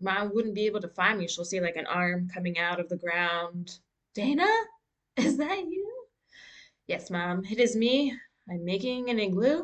mom wouldn't be able to find me. She'll see like an arm coming out of the ground. Dana, is that you? Yes, mom, it is me. I'm making an igloo.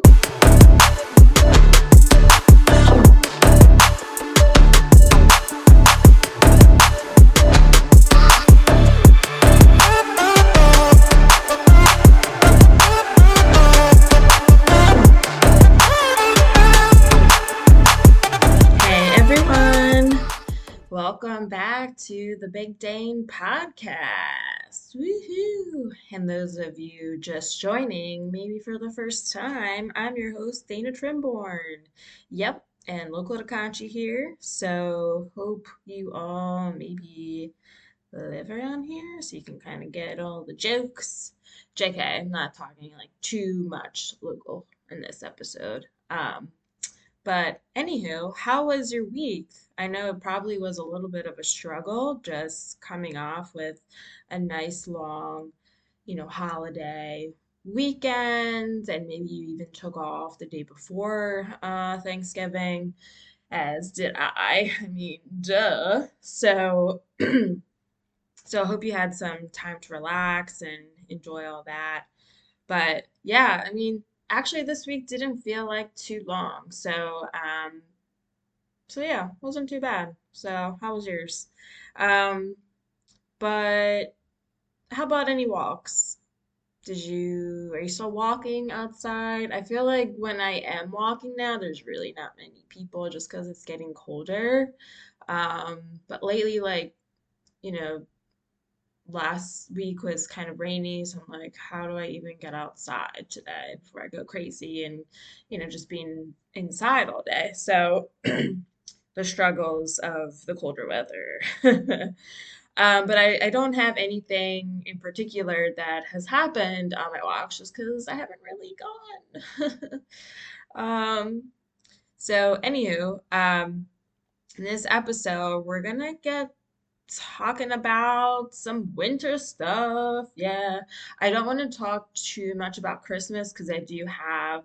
Welcome back to the Big Dane podcast. Woohoo! And those of you just joining, maybe for the first time, I'm your host, Dana Trimborn. Yep, and local to Conshy here. So hope you all maybe live around here so you can kind of get all the jokes. JK, I'm not talking like too much local in this episode. Um, but anywho, how was your week? I know it probably was a little bit of a struggle just coming off with a nice long, you know, holiday weekend, and maybe you even took off the day before uh, Thanksgiving, as did I. I mean, duh. So, so I hope you had some time to relax and enjoy all that. But yeah, I mean, actually this week didn't feel like too long. So, um, so yeah, wasn't too bad. So, how was yours? Um, but how about any walks? Did you, are you still walking outside? I feel like when I am walking now, there's really not many people just because it's getting colder. Um, but lately, like, you know, last week was kind of rainy, so I'm like, how do I even get outside today before I go crazy and, you know, just being inside all day. So the struggles of the colder weather. Um, but I, I don't have anything in particular that has happened on my walks just because I haven't really gone. Um, so anywho, um, in this episode, we're gonna get talking about some winter stuff. Yeah, I don't want to talk too much about Christmas because I do have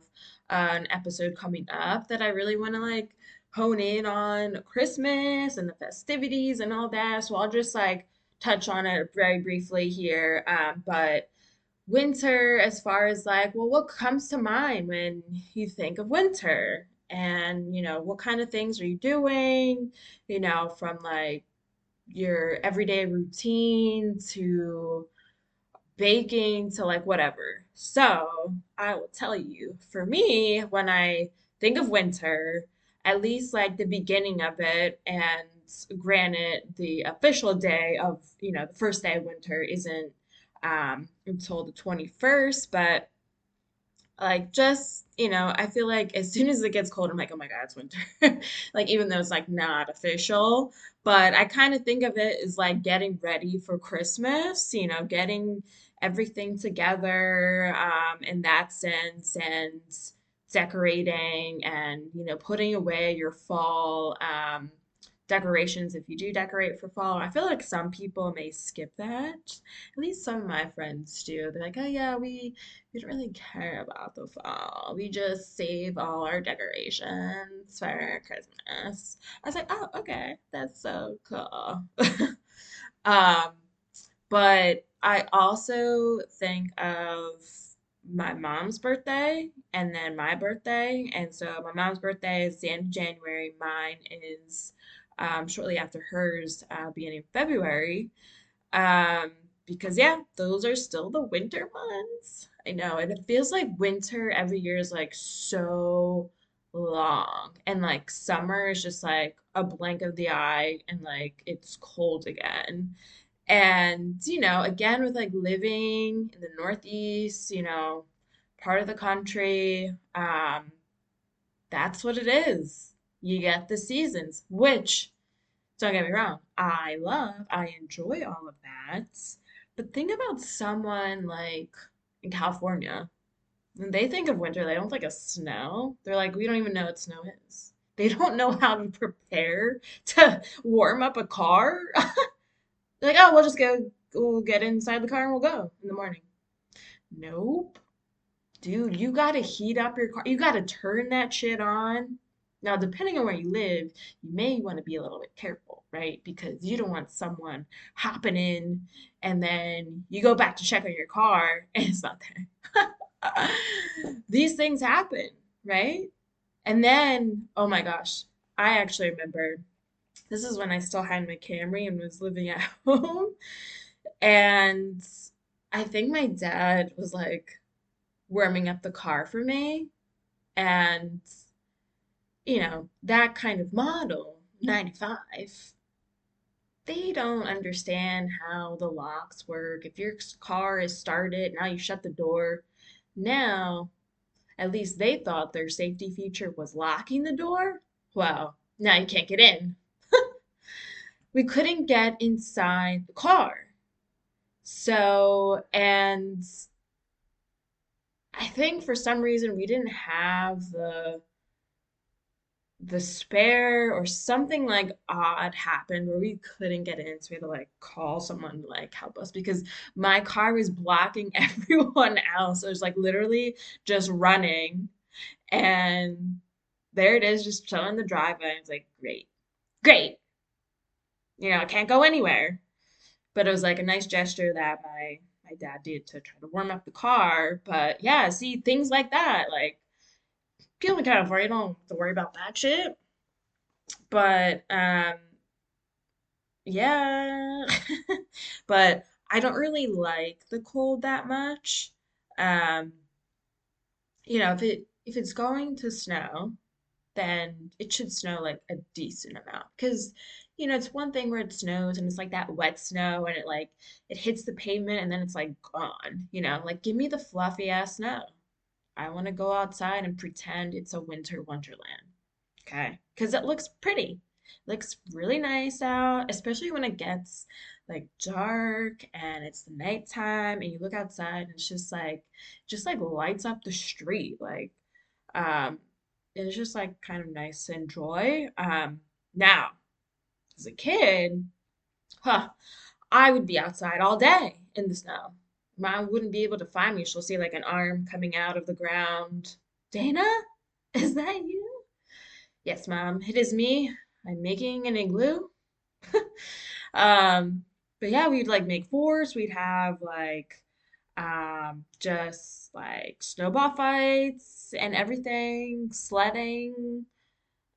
uh, an episode coming up that I really want to like hone in on Christmas and the festivities and all that. So I'll just like touch on it very briefly here. Um, but winter, as far as like, well, what comes to mind when you think of winter? And, you know, what kind of things are you doing? You know, from like your everyday routine to baking to like whatever. So I will tell you, for me, when I think of winter, at least like the beginning of it, and granted, the official day of, you know, the first day of winter isn't um, until the 21st, but like just, you know, I feel like as soon as it gets cold, I'm like, oh my God, it's winter. Like even though it's like not official, but I kind of think of it as like getting ready for Christmas, you know, getting everything together um, in that sense and decorating and, you know, putting away your fall um, decorations if you do decorate for fall. I feel like some people may skip that. At least some of my friends do. They're like, oh yeah, we we don't really care about the fall. We just save all our decorations for Christmas. I was like, oh, okay, that's so cool. Um, but I also think of my mom's birthday and then my birthday. And so my mom's birthday is the end of January. Mine is um, shortly after hers, uh, beginning February. Um, because yeah, those are still the winter months. I know, and it feels like winter every year is like so long, and like summer is just like a blink of the eye, and like it's cold again. And you know, again with like living in the Northeast, you know, part of the country, um, that's what it is. You get the seasons, which don't get me wrong, I love, I enjoy all of that. But think about someone like in California. When they think of winter, they don't think of snow. They're like, we don't even know what snow is. They don't know how to prepare to warm up a car. Like, oh, we'll just go, we'll get inside the car and we'll go in the morning. Nope. Dude, you gotta heat up your car. You gotta turn that shit on. Now, depending on where you live, you may want to be a little bit careful, right? Because you don't want someone hopping in and then you go back to check on your car and it's not there. These things happen, right? And then, oh my gosh, I actually remember this is when I still had my Camry and was living at home. And I think my dad was like warming up the car for me. And, you know, that kind of model, mm-hmm. 95, they don't understand how the locks work. If your car is started, now you shut the door. Now, at least they thought their safety feature was locking the door. Well, now you can't get in. We couldn't get inside the car. So, and I think for some reason we didn't have the the spare or something like odd happened where we couldn't get in. So we had to like call someone to like help us because my car was blocking everyone else. It was like literally just running. And there it is, just chilling in the driveway. I was like, great, great. You know, I can't go anywhere. But it was like a nice gesture that my my dad did to try to warm up the car. But yeah, see things like that, like people in California don't have to worry about that shit. But um yeah. But I don't really like the cold that much. Um, you know, if it if it's going to snow, then it should snow like a decent amount. Because, you know, it's one thing where it snows and it's like that wet snow and it like it hits the pavement and then it's like gone. You know, like give me the fluffy ass snow. I want to go outside and pretend it's a winter wonderland. Okay. Because it looks pretty. looks really nice out, especially when it gets like dark and it's the nighttime and you look outside and it's just like just like lights up the street. Like um it's just like kind of nice to enjoy. Um now, as a kid, huh, I would be outside all day in the snow. Mom wouldn't be able to find me. She'll see like an arm coming out of the ground. Dana, is that you? Yes, Mom, it is me. I'm making an igloo. Um, but yeah, we'd like make forts. We'd have like um, just like snowball fights and everything, sledding.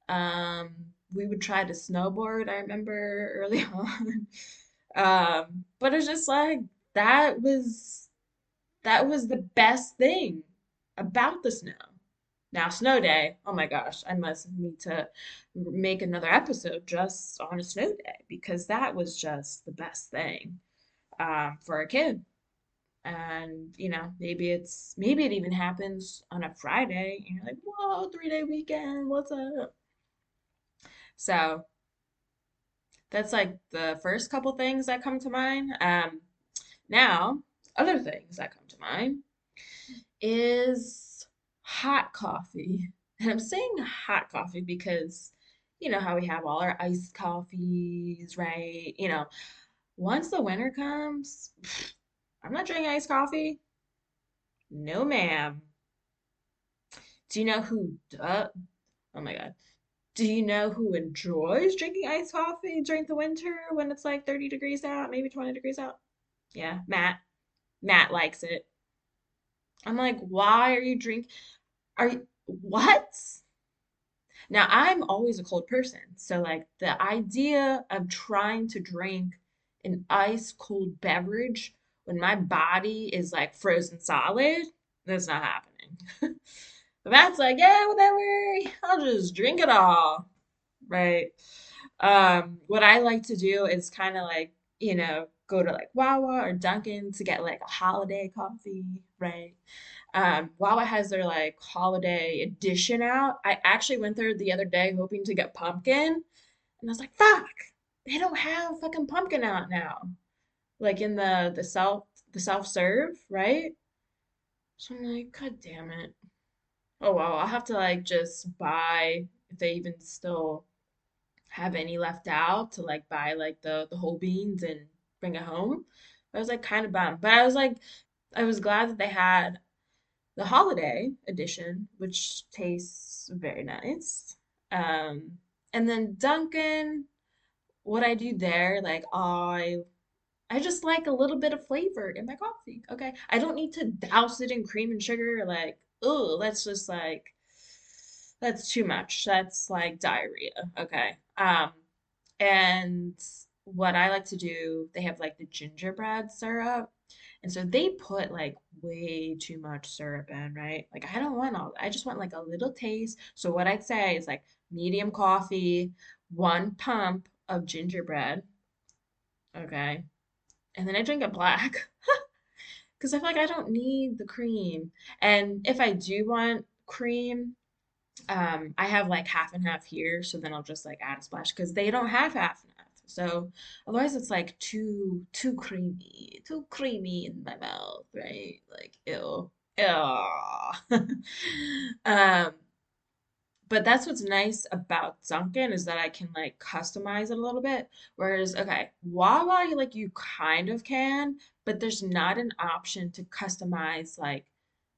Um, we would try to snowboard, I remember early on. Um, but it's just like that was that was the best thing about the snow. Now, snow day, oh my gosh, I must need to make another episode just on a snow day because that was just the best thing um, for a kid. And, you know, maybe it's, maybe it even happens on a Friday and you're like, whoa, three day weekend, what's up? So that's like the first couple things that come to mind. Um, now, other things that come to mind is hot coffee. And I'm saying hot coffee because you know how we have all our iced coffees, right? You know, once the winter comes, I'm not drinking iced coffee. No, ma'am. Do you know who? Oh my God. Do you know who enjoys drinking iced coffee during the winter when it's like 30 degrees out, maybe 20 degrees out? Yeah, Matt. Matt likes it. I'm like, why are you drink? Are you what? Now, I'm always a cold person. So, like, the idea of trying to drink an ice cold beverage when my body is like frozen solid, that's not happening. Matt's like, yeah, whatever. I'll just drink it all. Right. Um, what I like to do is kind of like, you know, go to like Wawa or Dunkin' to get like a holiday coffee, right? Um, Wawa has their like holiday edition out. I actually went there the other day hoping to get pumpkin, and I was like, fuck, they don't have fucking pumpkin out now. Like in the the self the self serve, right? So I'm like, God damn it. Oh well, I'll have to like just buy if they even still have any left out to like buy like the the whole beans and bring it home. I was like kind of bummed, but I was like I was glad that they had the holiday edition, which tastes very nice. Um, and then Dunkin', what I do there, like I I just like a little bit of flavor in my coffee. Okay. I don't need to douse it in cream and sugar. Like, oh, that's just like that's too much. That's like diarrhea. Okay. Um, and what I like to do, they have like the gingerbread syrup. And so they put like way too much syrup in, right? Like I don't want all, I just want like a little taste. So what I'd say is like medium coffee, one pump of gingerbread, okay? And then I drink it black because I feel like I don't need the cream. And if I do want cream, um, I have like half and half here, so then I'll just like add a splash because they don't have half and. So otherwise it's like too too creamy, too creamy in my mouth, right? Like ew. Ew. Um, but that's what's nice about Dunkin' is that I can like customize it a little bit. Whereas, okay, Wawa, like you kind of can, but there's not an option to customize like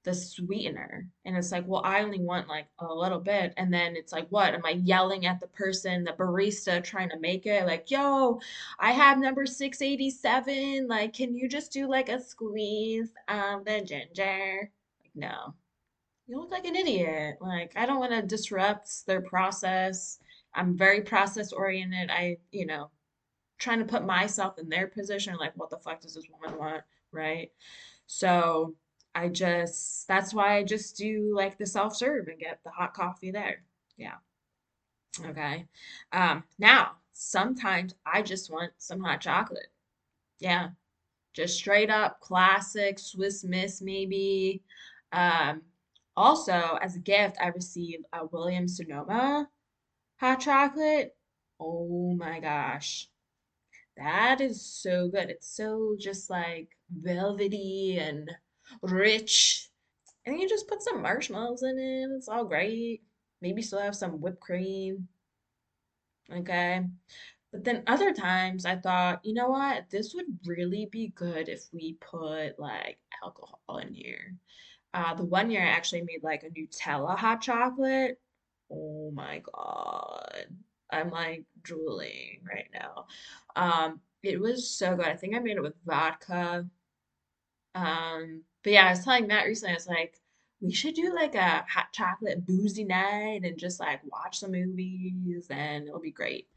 the sweetener. And it's like, well, I only want like a little bit. And then it's like, what? Am I yelling at the person, the barista trying to make it? Like, yo, I have number 687. Like, can you just do like a squeeze of the ginger? Like, no. You look like an idiot. Like, I don't want to disrupt their process. I'm very process oriented. I, you know, trying to put myself in their position, like, what the fuck does this woman want? Right? So I just, that's why I just do like the self serve and get the hot coffee there. Yeah. Okay. Um, now, sometimes I just want some hot chocolate. Yeah. Just straight up classic Swiss Miss, maybe. Um, also, as a gift, I received a Williams Sonoma hot chocolate. Oh my gosh. That is so good. It's so just like velvety and rich. And you just put some marshmallows in it. It's all great. Maybe still have some whipped cream. Okay. But then other times I thought, you know what? This would really be good if we put like alcohol in here. Uh, the one year I actually made like a Nutella hot chocolate. Oh my God. I'm like drooling right now. Um, it was so good. I think I made it with vodka. Um, but yeah, I was telling Matt recently, I was like, we should do like a hot chocolate boozy night and just like watch some movies and it'll be great.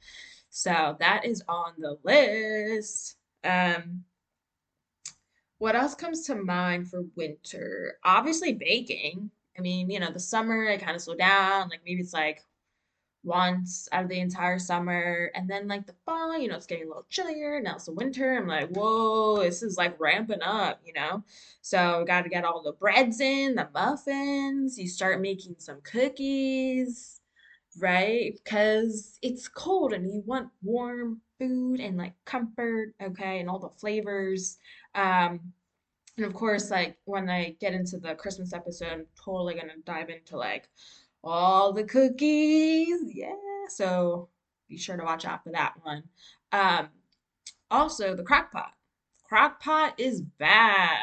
So that is on the list. Um, what else comes to mind for winter? Obviously baking. I mean, you know, the summer I kind of slow down. Like maybe it's like once out of the entire summer. And then like the fall, you know, it's getting a little chillier. Now it's the winter. I'm like, whoa, this is like ramping up, you know? So got to get all the breads in, the muffins. You start making some cookies, right? Because it's cold and you want warm food and like comfort, okay, and all the flavors. Um, and of course, like when I get into the Christmas episode, I'm totally gonna dive into like all the cookies. Yeah. So be sure to watch out for that one. Um, also the crock pot. Crock pot is back.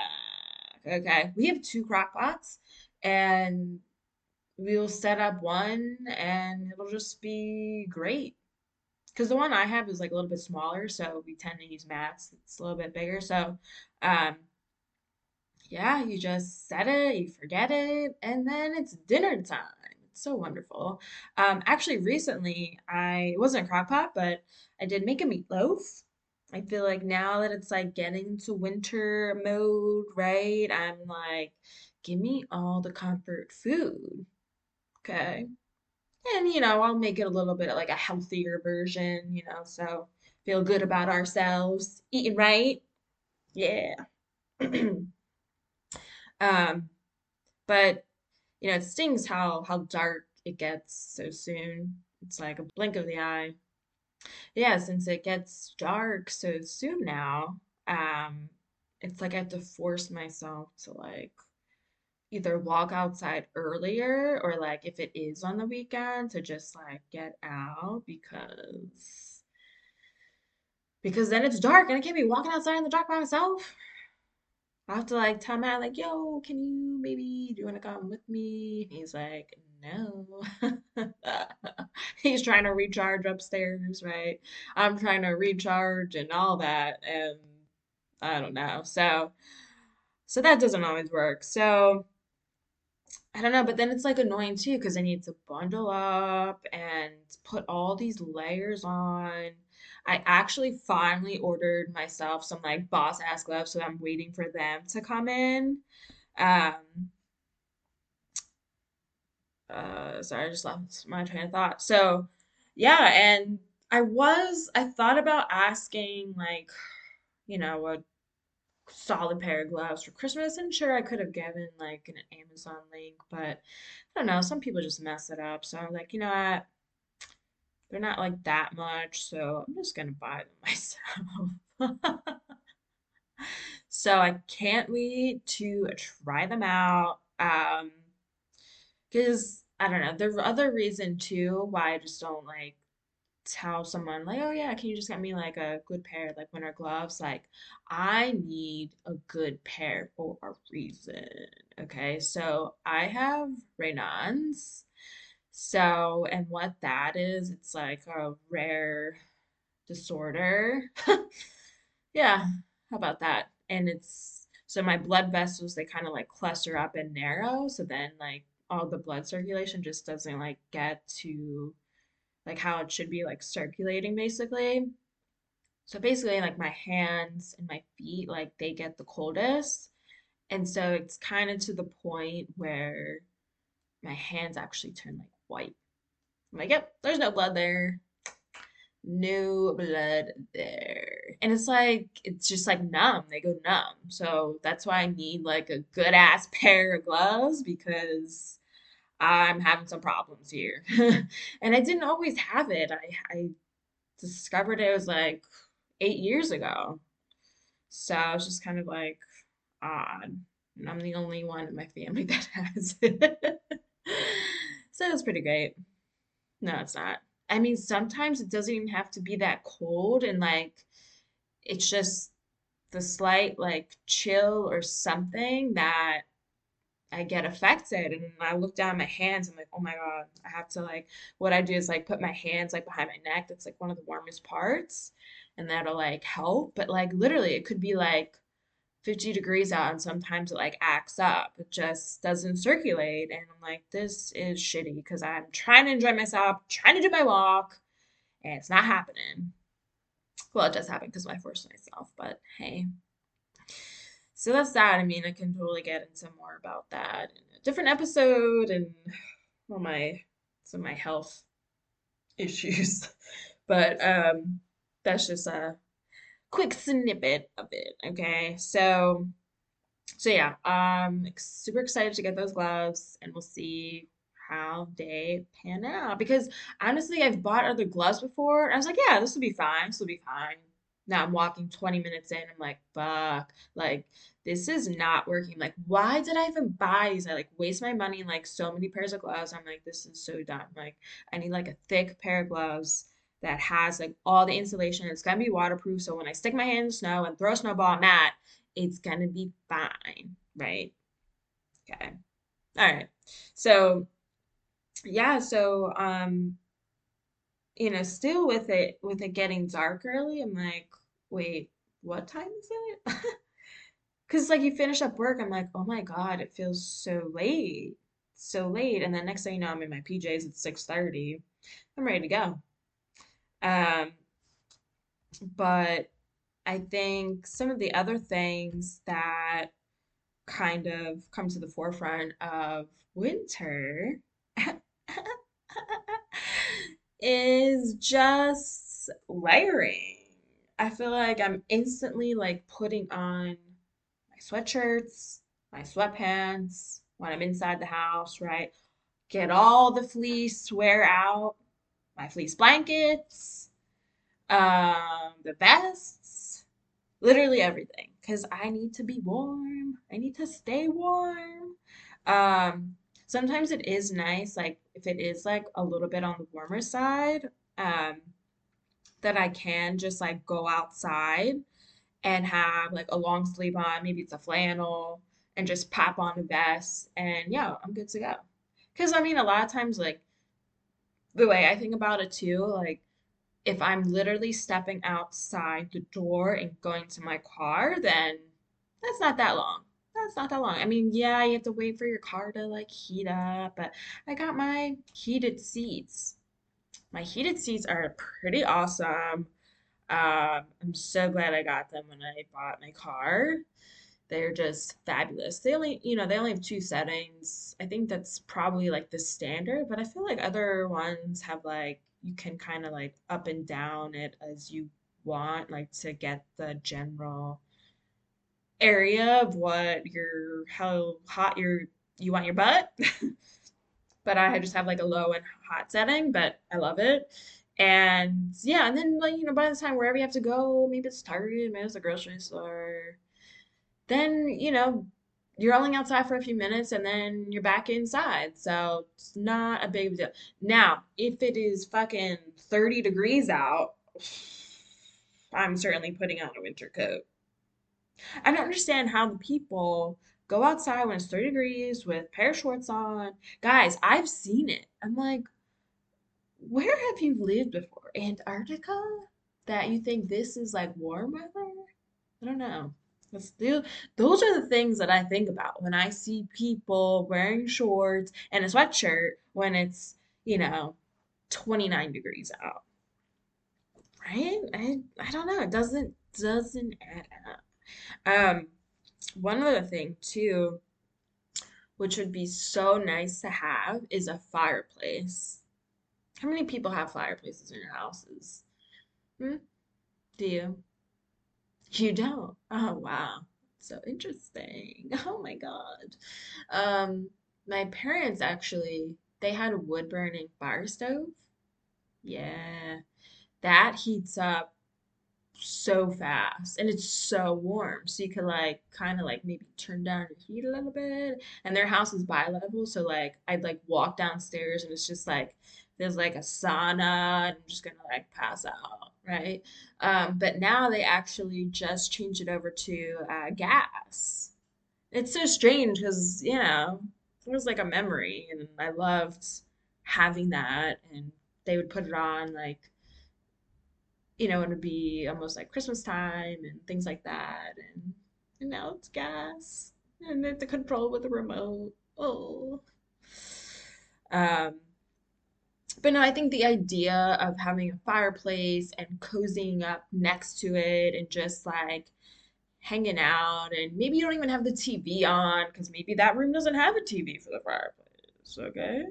Okay. We have two crock pots and we'll set up one and it'll just be great. Because the one I have is like a little bit smaller, so we tend to use Matt's. It's a little bit bigger. So um yeah, you just set it, you forget it, and then it's dinner time. So wonderful. Um, actually, recently, I it wasn't a crock pot, but I did make a meatloaf. I feel like now that it's like getting into winter mode, right? I'm like, give me all the comfort food. Okay. And, you know, I'll make it a little bit like a healthier version, you know, so feel good about ourselves, eating right. Yeah. Um, but you know, it stings how how dark it gets so soon. It's like a blink of the eye. Yeah, since it gets dark so soon now, um, it's like I have to force myself to like either walk outside earlier or like if it is on the weekend to just like get out because because then it's dark and I can't be walking outside in the dark by myself. I have to like tell Matt like, yo, can you maybe do you want to come with me? He's like, no. He's trying to recharge upstairs, right? I'm trying to recharge and all that, and I don't know. So, so that doesn't always work. So, I don't know, but then it's like annoying too because I need to bundle up and put all these layers on. I actually finally ordered myself some like boss ass gloves, so I'm waiting for them to come in. Um, uh, sorry, I just lost my train of thought. So, yeah, and I was, I thought about asking like, you know, a solid pair of gloves for Christmas, and sure, I could have given like an Amazon link, but I don't know, some people just mess it up. So I'm like, you know what? They're not like that much, so I'm just gonna buy them myself. So I can't wait to try them out. Um, because I don't know, The other reason too why I just don't like tell someone like, oh yeah, can you just get me like a good pair like winter gloves? Like I need a good pair for a reason. Okay, so I have Raynaud's. So, and what that is, it's like a rare disorder. Yeah, how about that? And it's so my blood vessels they kind of like cluster up and narrow, so then like all the blood circulation just doesn't like get to like how it should be like circulating basically. So basically like my hands and my feet like they get the coldest. And so it's kind of to the point where my hands actually turn like white. I'm like, yep, there's no blood there no blood there. And it's like, it's just like numb. They go numb. So that's why I need like a good ass pair of gloves because I'm having some problems here. and I didn't always have it. I, I discovered it was like eight years ago. So I was just kind of like odd. And I'm the only one in my family that has it. so it's pretty great. No, it's not. I mean, sometimes it doesn't even have to be that cold and like it's just the slight like chill or something that I get affected and I look down at my hands I'm like, oh my God, I have to like what I do is like put my hands like behind my neck. That's like one of the warmest parts and that'll like help. But like literally it could be like 50 degrees out and sometimes it like acts up. It just doesn't circulate. And I'm like, this is shitty because I'm trying to enjoy myself, trying to do my walk, and it's not happening. Well, it does happen because I force myself, but hey. So that's that. I mean, I can totally get into more about that in a different episode and all my some of my health issues. But um that's just a quick snippet of it. Okay, so so yeah, um, super excited to get those gloves, and we'll see how they pan out. Because honestly, I've bought other gloves before, and I was like, yeah, this will be fine. This will be fine. Now I'm walking 20 minutes in. I'm like, fuck, like this is not working. Like, why did I even buy these? I like waste my money in like so many pairs of gloves. I'm like, this is so dumb. Like, I need like a thick pair of gloves that has like all the insulation. It's gonna be waterproof. So when I stick my hand in the snow and throw a snowball at it's gonna be fine, right? Okay. All right. So yeah, so um, you know, still with it with it getting dark early, I'm like, wait, what time is it? Because like you finish up work, I'm like, oh my God, it feels so late. So late. And then next thing you know, I'm in my PJs at 6:30. I'm ready to go. Um, but I think some of the other things that kind of come to the forefront of winter is just layering. I feel like I'm instantly like putting on my sweatshirts, my sweatpants when I'm inside the house, right? Get all the fleece wear out, my fleece blankets, um, the vests, literally everything. Because I need to be warm. I need to stay warm. Um, sometimes it is nice, like if it is like a little bit on the warmer side, um, that I can just like go outside and have like a long sleeve on, maybe it's a flannel, and just pop on a vest, and yeah, I'm good to go. Because I mean, a lot of times, like the way I think about it too, like if I'm literally stepping outside the door and going to my car, then that's not that long. That's not that long. I mean, yeah, you have to wait for your car to like heat up, but I got my heated seats. My heated seats are pretty awesome. Um, I'm so glad I got them when I bought my car. They're just fabulous. They only, you know, they only have two settings. I think that's probably like the standard, but I feel like other ones have like you can kind of like up and down it as you want, like to get the general area of what your how hot your you want your butt. but I just have like a low and hot setting, but I love it. And yeah, and then like you know by the time wherever you have to go, maybe it's Target, maybe it's the grocery store, then you know you're only outside for a few minutes and then you're back inside. So it's not a big deal. Now, if it is fucking 30 degrees out, I'm certainly putting on a winter coat. I don't understand how the people go outside when it's 30 degrees with pair of shorts on. Guys, I've seen it. I'm like, where have you lived before? Antarctica? That you think this is like warm weather? I don't know. Still, those are the things that I think about when I see people wearing shorts and a sweatshirt when it's, you know, 29 degrees out. Right? I I don't know. It doesn't doesn't add up. Um, one other thing too, which would be so nice to have, is a fireplace. How many people have fireplaces in your houses? Hmm? Do you? You don't? Oh, wow. So interesting. Oh my God. Um, my parents actually, they had a wood burning fire stove. Yeah, that heats up so fast and it's so warm. So you could like kind of like maybe turn down the heat a little bit. And their house is bi-level, so like I'd like walk downstairs and it's just like there's like a sauna and I'm just gonna like pass out, right? Um, but now they actually just changed it over to uh, gas. It's so strange because, you know, it was like a memory and I loved having that and they would put it on like you know, it would be almost like Christmas time and things like that. And, and now it's gas and it's a control with a remote. Oh. Um, but no, I think the idea of having a fireplace and cozying up next to it and just like hanging out, and maybe you don't even have the TV on because maybe that room doesn't have a TV for the fireplace, okay?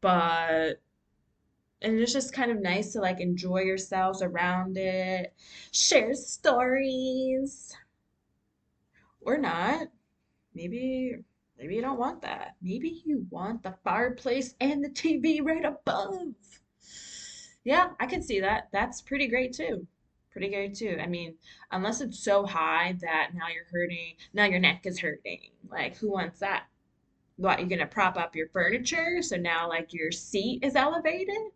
But and it's just kind of nice to like enjoy yourselves around it, share stories, or not. Maybe maybe you don't want that. Maybe you want the fireplace and the TV right above. Yeah, I can see that. That's pretty great too. Pretty great too. I mean, unless it's so high that now you're hurting, now your neck is hurting. Like, who wants that? What, you're gonna prop up your furniture so now like your seat is elevated?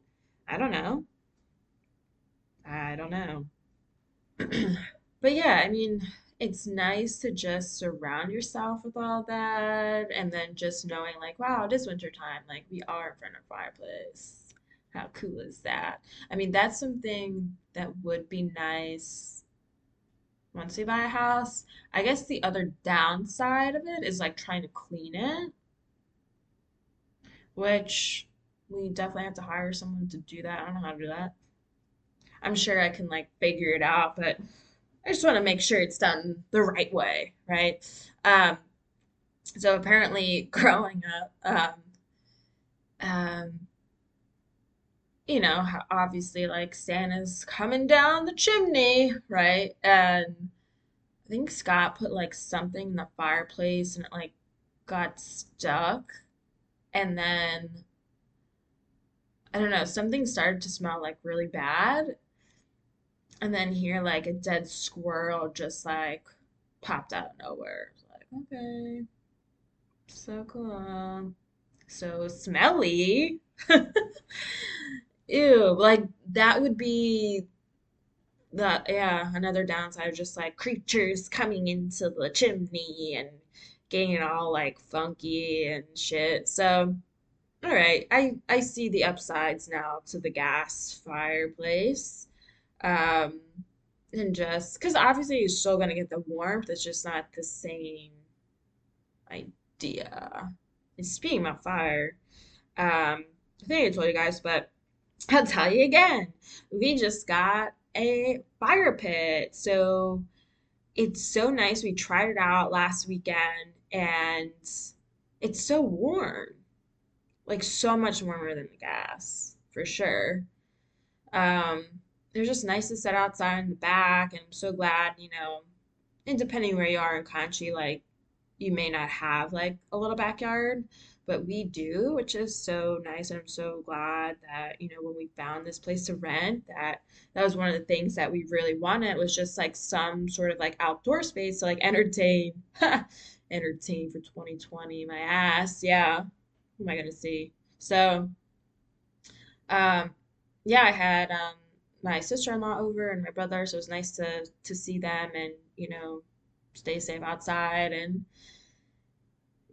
I don't know. I don't know. But yeah, I mean, it's nice to just surround yourself with all that and then just knowing like, wow, it is winter time. Like we are in front of a fireplace. How cool is that? I mean, that's something that would be nice once we buy a house. I guess the other downside of it is like trying to clean it, which we definitely have to hire someone to do that. I don't know how to do that. I'm sure I can like figure it out, but I just want to make sure it's done the right way, right? Um, so apparently, growing up, um, um, you know, obviously, like Santa's coming down the chimney, right? And I think Scott put like something in the fireplace and it like got stuck. And then I don't know, something started to smell like really bad. And then here, like a dead squirrel just like popped out of nowhere. Like, okay, so cool. So smelly. Ew, like that would be that, yeah, another downside, just like creatures coming into the chimney and getting it all like funky and shit. So, All right, I I see the upsides now to the gas fireplace. Um, and just because obviously you're still gonna get the warmth, it's just not the same idea. And speaking of fire, um, I think I told you guys, but I'll tell you again. We just got a fire pit. So it's so nice. We tried it out last weekend and it's so warm. Like so much warmer than the gas, for sure. Um, they're just nice to sit outside in the back, and I'm so glad, you know, and depending where you are in country, like you may not have like a little backyard, but we do, which is so nice. And I'm so glad that, you know, when we found this place to rent, that that was one of the things that we really wanted was just like some sort of like outdoor space to like entertain, entertain for 2020, my ass. Yeah. Who am I gonna see? So, um, yeah, I had um my sister-in-law over and my brother, so it was nice to to see them and, you know, stay safe outside and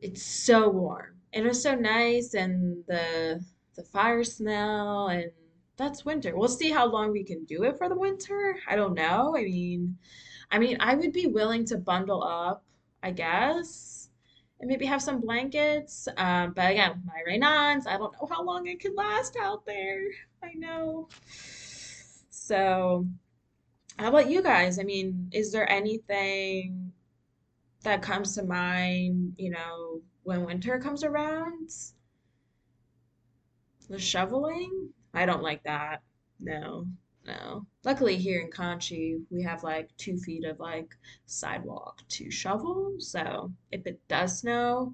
it's so warm. And it was so nice and the the fire smell and that's winter. We'll see how long we can do it for the winter. I don't know. I mean, I mean, I would be willing to bundle up, I guess, and maybe have some blankets. Um, but again, my Raynaud's, I don't know how long it could last out there. I know. So, how about you guys? I mean, is there anything that comes to mind, you know, when winter comes around? The shoveling? I don't like that. No, no. Luckily here in Conshy, we have like two feet of like sidewalk to shovel. So if it does snow,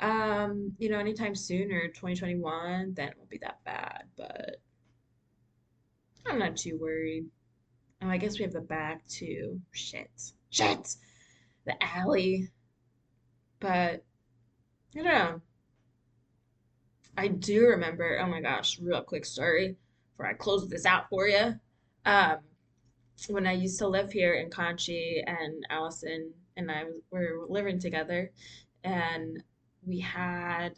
um, you know, anytime soon or 2021, then it won't be that bad. But I'm not too worried. Oh, I guess we have the back too. Shit. Shit. The alley. But I don't know. I do remember, oh my gosh, real quick story before I close this out for you. Um, when I used to live here in Conshy and Allison and I were living together and we had,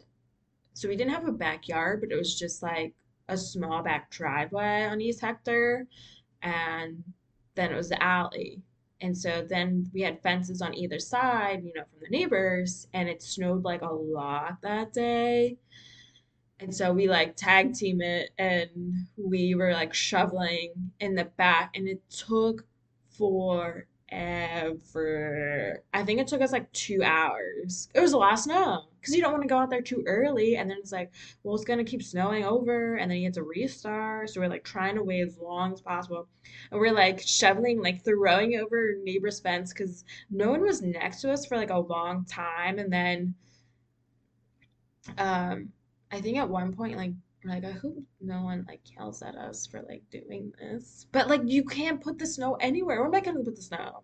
so we didn't have a backyard, but it was just like a small back driveway on East Hector and then it was the alley. And so then we had fences on either side, you know, from the neighbors, and it snowed like a lot that day. And so we like tag team it and we were like shoveling in the back and it took forever. I think it took us like two hours. It was lot of snow because you don't want to go out there too early and then it's like, well, it's gonna keep snowing over and then you have to restart. So we're like trying to wait as long as possible. And we're like shoveling, like throwing over neighbor's fence because no one was next to us for like a long time. And then um I think at one point like like I hope no one like yells at us for like doing this. But like you can't put the snow anywhere. Where am I gonna put the snow?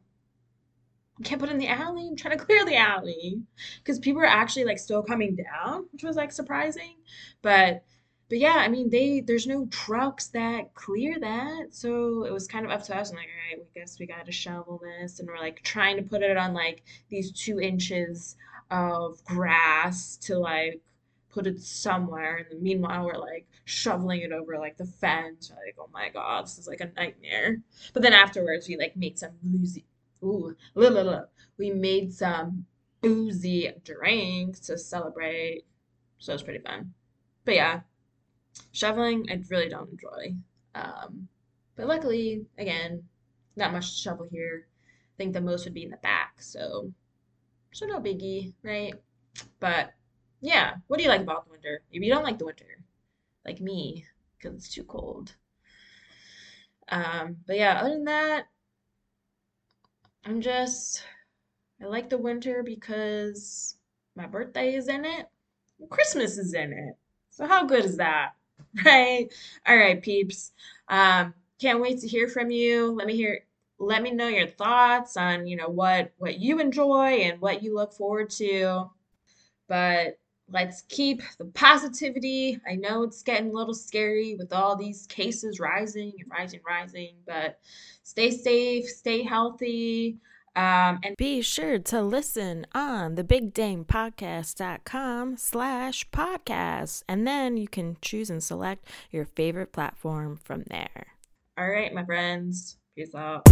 Can't put it in the alley. I'm trying to clear the alley because people are actually like still coming down, which was like surprising. But but yeah, I mean they there's no trucks that clear that, so it was kind of up to us. And like, all right, we guess we got to shovel this, and we're like trying to put it on like these two inches of grass to like put it somewhere. And meanwhile, we're like shoveling it over like the fence. Like, oh my God, this is like a nightmare. But then afterwards, we like made some boozy, ooh, la, la, la. we made some boozy drinks to celebrate. So it was pretty fun. But yeah, shoveling, I really don't enjoy. Um, but luckily, again, not much to shovel here. I think the most would be in the back. So, so no biggie, right? But yeah, what do you like about the winter? Maybe you don't like the winter, like me, because it's too cold. Um, but yeah, other than that, I'm just I like the winter because my birthday is in it, Christmas is in it. So how good is that? Right? All right, peeps. Um, can't wait to hear from you. Let me hear let me know your thoughts on, you know, what what you enjoy and what you look forward to. But let's keep the positivity. I know it's getting a little scary with all these cases rising and rising, rising, but stay safe, stay healthy. Um, and be sure to listen on the bigdanepodcast.com slash podcast. And then you can choose and select your favorite platform from there. All right, my friends. Peace out.